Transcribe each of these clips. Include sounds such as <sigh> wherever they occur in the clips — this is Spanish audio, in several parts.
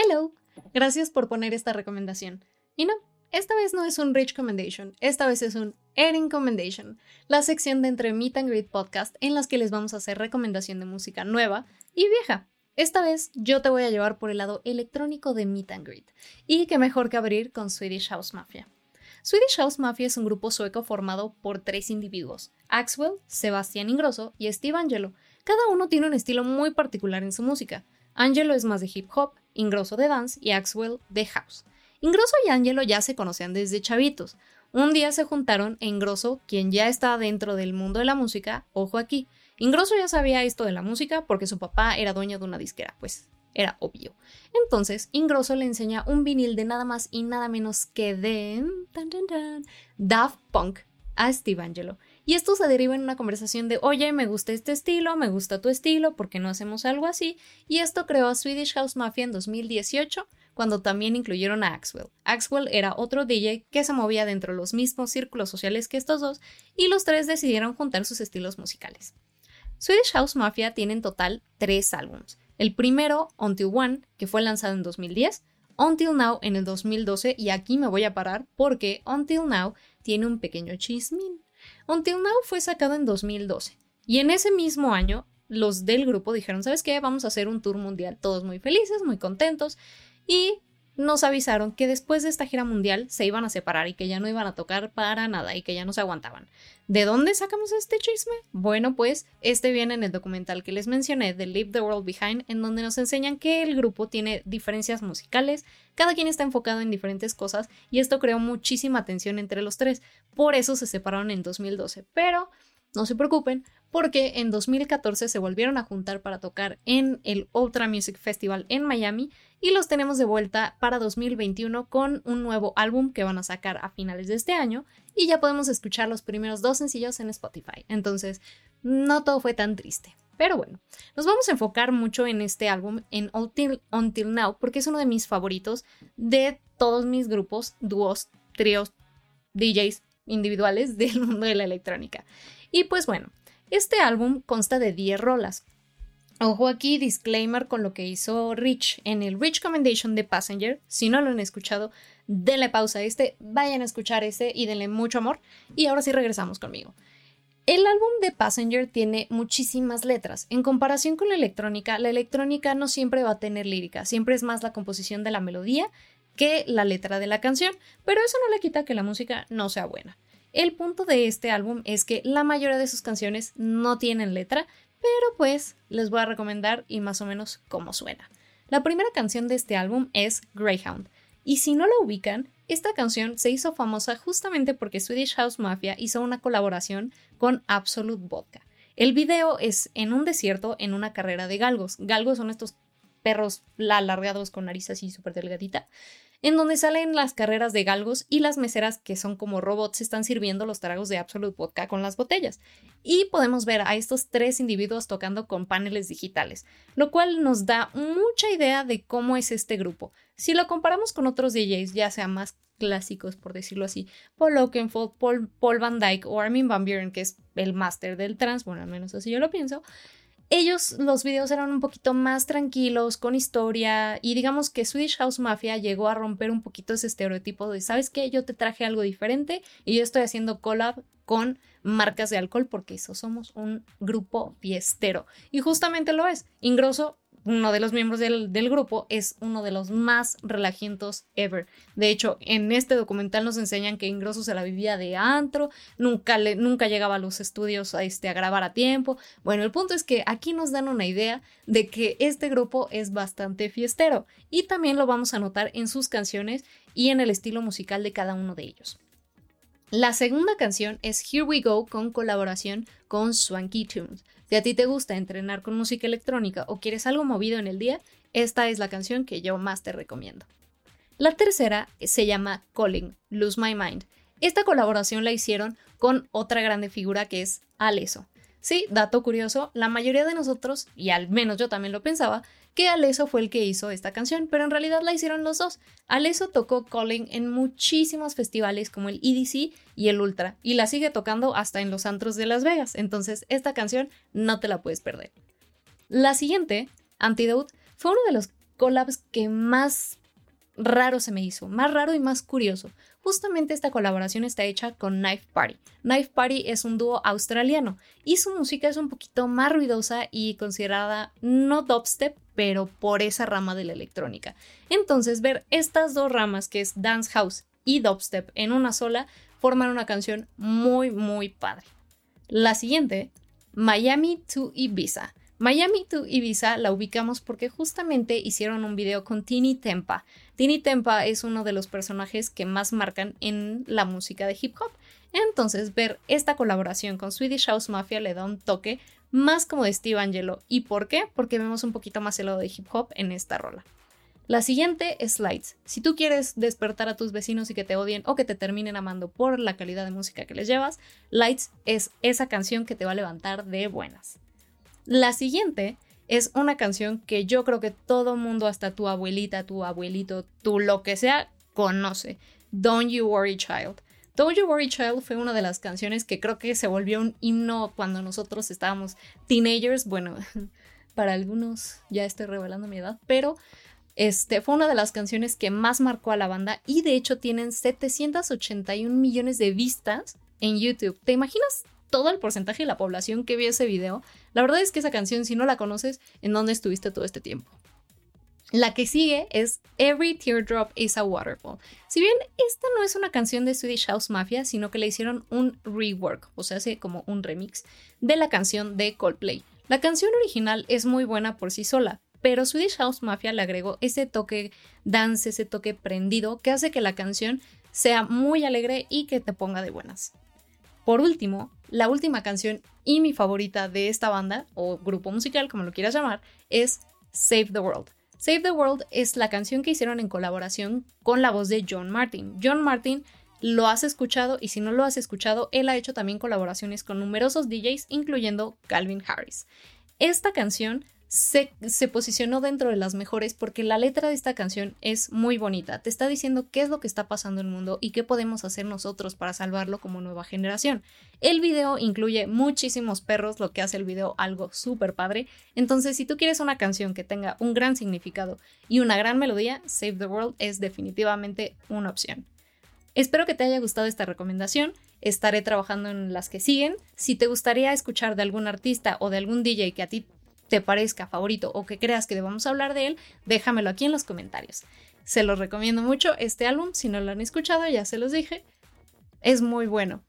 Hello, gracias por poner esta recomendación. Y no, esta vez no es un Rich Commendation, esta vez es un Erin Commendation, la sección de entre Meet and Greet Podcast en las que les vamos a hacer recomendación de música nueva y vieja. Esta vez yo te voy a llevar por el lado electrónico de Meet and Greet, y qué mejor que abrir con Swedish House Mafia. Swedish House Mafia es un grupo sueco formado por tres individuos, Axwell, Sebastián Ingrosso y Steve Angelo. Cada uno tiene un estilo muy particular en su música. Angelo es más de hip hop, Ingrosso de dance y Axwell de house. Ingrosso y Angelo ya se conocían desde chavitos. Un día se juntaron e Ingrosso, quien ya está dentro del mundo de la música, ojo aquí, Ingrosso ya sabía esto de la música porque su papá era dueño de una disquera, pues era obvio. Entonces, Ingrosso le enseña un vinil de nada más y nada menos que de Daft Punk a Steve Angelo. Y esto se deriva en una conversación de, oye, me gusta este estilo, me gusta tu estilo, ¿por qué no hacemos algo así? Y esto creó a Swedish House Mafia en 2018 cuando también incluyeron a Axwell. Axwell era otro DJ que se movía dentro de los mismos círculos sociales que estos dos, y los tres decidieron juntar sus estilos musicales. Swedish House Mafia tiene en total tres álbumes. El primero, Until One, que fue lanzado en 2010, Until Now en el 2012, y aquí me voy a parar porque Until Now tiene un pequeño chismín. Until Now fue sacado en 2012, y en ese mismo año los del grupo dijeron, ¿sabes qué? Vamos a hacer un tour mundial, todos muy felices, muy contentos, y nos avisaron que después de esta gira mundial se iban a separar y que ya no iban a tocar para nada y que ya no se aguantaban. ¿De dónde sacamos este chisme? Bueno, pues este viene en el documental que les mencioné de Leave the World Behind, en donde nos enseñan que el grupo tiene diferencias musicales, cada quien está enfocado en diferentes cosas y esto creó muchísima tensión entre los tres. Por eso se separaron en 2012. Pero no se preocupen, porque en 2014 se volvieron a juntar para tocar en el Ultra Music Festival en Miami y los tenemos de vuelta para 2021 con un nuevo álbum que van a sacar a finales de este año y ya podemos escuchar los primeros dos sencillos en Spotify. Entonces, no todo fue tan triste. Pero bueno, nos vamos a enfocar mucho en este álbum, en Until, Now, porque es uno de mis favoritos de todos mis grupos, dúos, tríos, DJs individuales del mundo de la electrónica. Y pues bueno, este álbum consta de 10 rolas. Ojo aquí, disclaimer con lo que hizo Rich en el Rich Commendation de Passenger. Si no lo han escuchado, denle pausa a este, vayan a escuchar ese y denle mucho amor. Y ahora sí regresamos conmigo. El álbum de Passenger tiene muchísimas letras. En comparación con la electrónica, la electrónica no siempre va a tener lírica, siempre es más la composición de la melodía que la letra de la canción, pero eso no le quita que la música no sea buena. El punto de este álbum es que la mayoría de sus canciones no tienen letra, pero pues les voy a recomendar y más o menos cómo suena. La primera canción de este álbum es Greyhound, y si no la ubican, esta canción se hizo famosa justamente porque Swedish House Mafia hizo una colaboración con Absolute Vodka. El video es en un desierto en una carrera de galgos. Galgos son estos perros alargados con nariz así súper delgadita en donde salen las carreras de galgos y las meseras que son como robots están sirviendo los tragos de Absolute Vodka con las botellas. Y podemos ver a estos tres individuos tocando con paneles digitales, lo cual nos da mucha idea de cómo es este grupo. Si lo comparamos con otros DJs, ya sean más clásicos, por decirlo así, Paul Oakenfold, Paul, Paul Van Dyke o Armin Van Buren, que es el máster del trance, bueno, al menos así yo lo pienso, ellos, los videos eran un poquito más tranquilos, con historia, y digamos que Swedish House Mafia llegó a romper un poquito ese estereotipo de, ¿sabes qué? Yo te traje algo diferente y yo estoy haciendo collab con marcas de alcohol porque eso somos un grupo fiestero. Y justamente lo es. Ingrosso uno de los miembros del, grupo, es uno de los más relajientos ever. De hecho, en este documental nos enseñan que Ingrosso se la vivía de antro, nunca, le, nunca llegaba a los estudios a, este, a grabar a tiempo. Bueno, el punto es que aquí nos dan una idea de que este grupo es bastante fiestero y también lo vamos a notar en sus canciones y en el estilo musical de cada uno de ellos. La segunda canción es Here We Go con colaboración con Swanky Tunes. Si a ti te gusta entrenar con música electrónica o quieres algo movido en el día, esta es la canción que yo más te recomiendo. La tercera se llama Calling, Lose My Mind. Esta colaboración la hicieron con otra grande figura que es Aleso. Sí, dato curioso, la mayoría de nosotros, y al menos yo también lo pensaba, que Aleso fue el que hizo esta canción, pero en realidad la hicieron los dos. Aleso tocó Calling en muchísimos festivales como el EDC y el Ultra, y la sigue tocando hasta en los antros de Las Vegas, entonces esta canción no te la puedes perder. La siguiente, Antidote, fue uno de los collabs que más raro se me hizo, más raro y más curioso. Justamente esta colaboración está hecha con Knife Party. Knife Party es un dúo australiano y su música es un poquito más ruidosa y considerada no dubstep, pero por esa rama de la electrónica. Entonces, ver estas dos ramas, que es dance house y dubstep, en una sola, forman una canción muy, muy padre. La siguiente, Miami to Ibiza. Miami to Ibiza la ubicamos porque justamente hicieron un video con Tini Tempa. Tini Tempa es uno de los personajes que más marcan en la música de hip hop. Entonces, ver esta colaboración con Swedish House Mafia le da un toque más como de Steve Angelo. ¿Y por qué? Porque vemos un poquito más el lado de hip hop en esta rola. La siguiente es Lights. Si tú quieres despertar a tus vecinos y que te odien o que te terminen amando por la calidad de música que les llevas, Lights es esa canción que te va a levantar de buenas. La siguiente es una canción que yo creo que todo mundo, hasta tu abuelita, tu abuelito, tu lo que sea, conoce. Don't You Worry Child. Don't You Worry Child fue una de las canciones que creo que se volvió un himno cuando nosotros estábamos teenagers. Bueno, <laughs> para algunos ya estoy revelando mi edad, pero este fue una de las canciones que más marcó a la banda y de hecho tienen 781 millones de vistas en YouTube. ¿Te imaginas todo el porcentaje de la población que vio ese video, la verdad es que esa canción, si no la conoces, ¿en dónde estuviste todo este tiempo? La que sigue es Every Teardrop is a Waterfall. Si bien esta no es una canción de Swedish House Mafia, sino que le hicieron un rework, o sea, hace como un remix de la canción de Coldplay. La canción original es muy buena por sí sola, pero Swedish House Mafia le agregó ese toque dance, ese toque prendido que hace que la canción sea muy alegre y que te ponga de buenas. Por último, la última canción y mi favorita de esta banda, o grupo musical, como lo quieras llamar, es Save the World. Save the World es la canción que hicieron en colaboración con la voz de John Martin. John Martin lo has escuchado y si no lo has escuchado, él ha hecho también colaboraciones con numerosos DJs, incluyendo Calvin Harris. Esta canción se, posicionó dentro de las mejores porque la letra de esta canción es muy bonita. Te está diciendo qué es lo que está pasando en el mundo y qué podemos hacer nosotros para salvarlo como nueva generación. El video incluye muchísimos perros, lo que hace el video algo súper padre. Entonces, si tú quieres una canción que tenga un gran significado y una gran melodía, Save the World es definitivamente una opción. Espero que te haya gustado esta recomendación. Estaré trabajando en las que siguen. Si te gustaría escuchar de algún artista o de algún DJ que a ti te parezca favorito o que creas que debamos hablar de él, déjamelo aquí en los comentarios. Se los recomiendo mucho este álbum, si no lo han escuchado, ya se los dije, es muy bueno.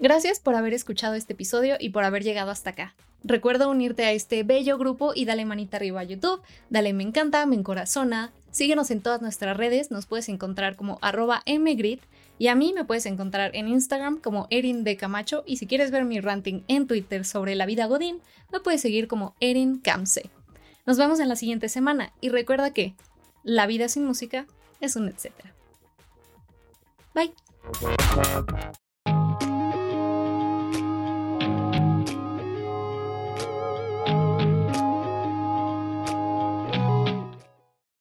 Gracias por haber escuchado este episodio y por haber llegado hasta acá. Recuerda unirte a este bello grupo y dale manita arriba a YouTube, dale me encanta, me encorazona, síguenos en todas nuestras redes, nos puedes encontrar como arroba mgrid y a mí me puedes encontrar en Instagram como Erin de Camacho y si quieres ver mi ranting en Twitter sobre la vida Godín, me puedes seguir como Erin Camse. Nos vemos en la siguiente semana y recuerda que la vida sin música es un etcétera. Bye.